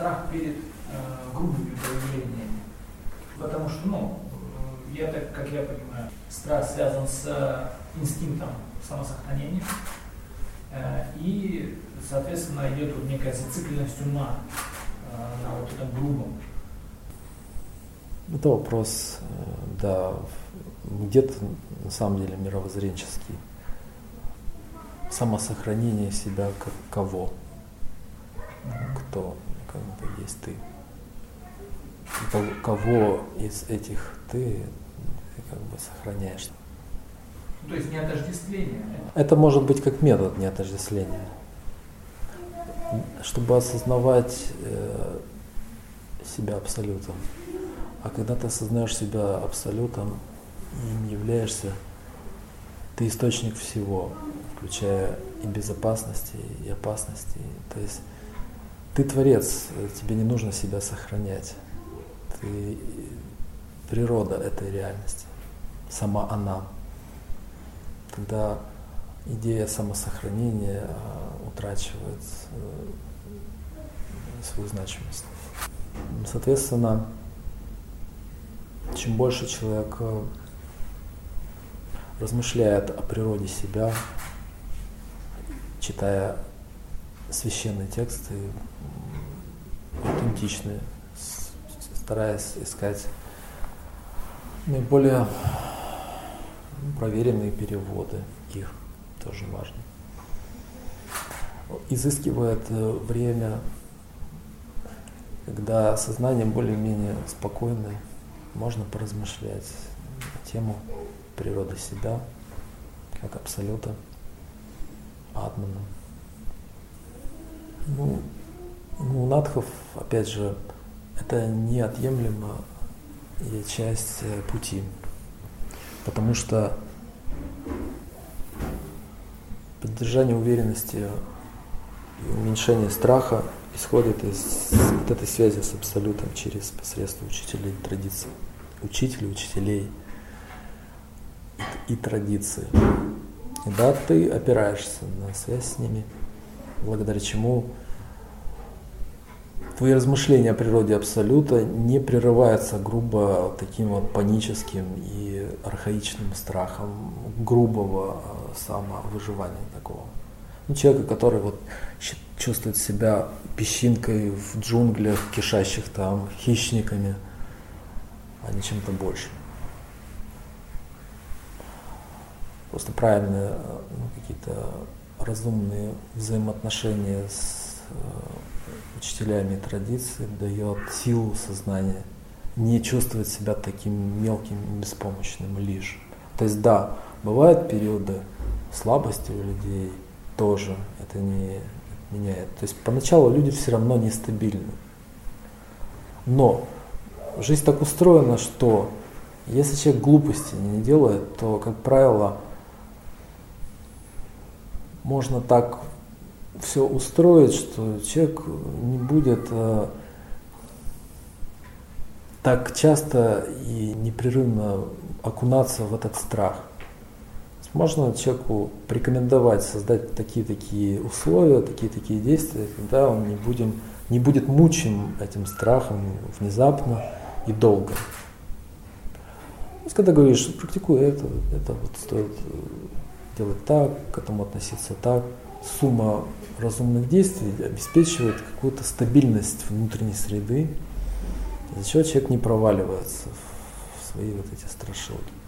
страх перед э, грубыми проявлениями. Потому что, ну, э, я так, как я понимаю, страх связан с э, инстинктом самосохранения. Э, и, соответственно, идет вот некая зацикленность ума э, на вот этом грубом. Это вопрос, э, да, где-то на самом деле мировоззренческий. Самосохранение себя как кого? Кто как бы есть ты? И кого из этих ты, ты как бы сохраняешь? То есть не отождествление? Это может быть как метод не отождествления. Чтобы осознавать э, себя абсолютом. А когда ты осознаешь себя абсолютом и не являешься, ты источник всего, включая и безопасности, и опасности. То есть ты творец, тебе не нужно себя сохранять. Ты природа этой реальности, сама она. Тогда идея самосохранения а, утрачивает э, свою значимость. Соответственно, чем больше человек э, размышляет о природе себя, читая священные тексты, аутентичные, стараясь искать наиболее проверенные переводы их, тоже важно. Изыскивает э, время, когда сознание более-менее спокойное, можно поразмышлять на тему природы себя, как абсолюта, атмана. Ну, ну, надхов, опять же, это неотъемлемая часть э, пути, потому что поддержание уверенности и уменьшение страха исходит из вот этой связи с абсолютом через посредство учителей традиций, учителей, учителей и, и традиции. И да, ты опираешься на связь с ними, благодаря чему твои размышления о природе Абсолюта не прерываются грубо таким вот паническим и архаичным страхом грубого э, самовыживания такого. Ну, человека, который вот чувствует себя песчинкой в джунглях, кишащих там хищниками, а не чем-то большим. Просто правильные ну, какие-то разумные взаимоотношения с э, учителями традиции дает силу сознания, не чувствовать себя таким мелким и беспомощным лишь. То есть да, бывают периоды слабости у людей тоже, это не меняет. То есть поначалу люди все равно нестабильны. Но жизнь так устроена, что если человек глупости не делает, то, как правило, можно так все устроить, что человек не будет э, так часто и непрерывно окунаться в этот страх. Можно человеку порекомендовать создать такие-такие условия, такие-такие действия, когда он не, будем, не будет мучим этим страхом внезапно и долго. Когда говоришь, практикуй это, это вот стоит э, делать так, к этому относиться так, сумма разумных действий обеспечивает какую-то стабильность внутренней среды, из-за чего человек не проваливается в свои вот эти страшилки.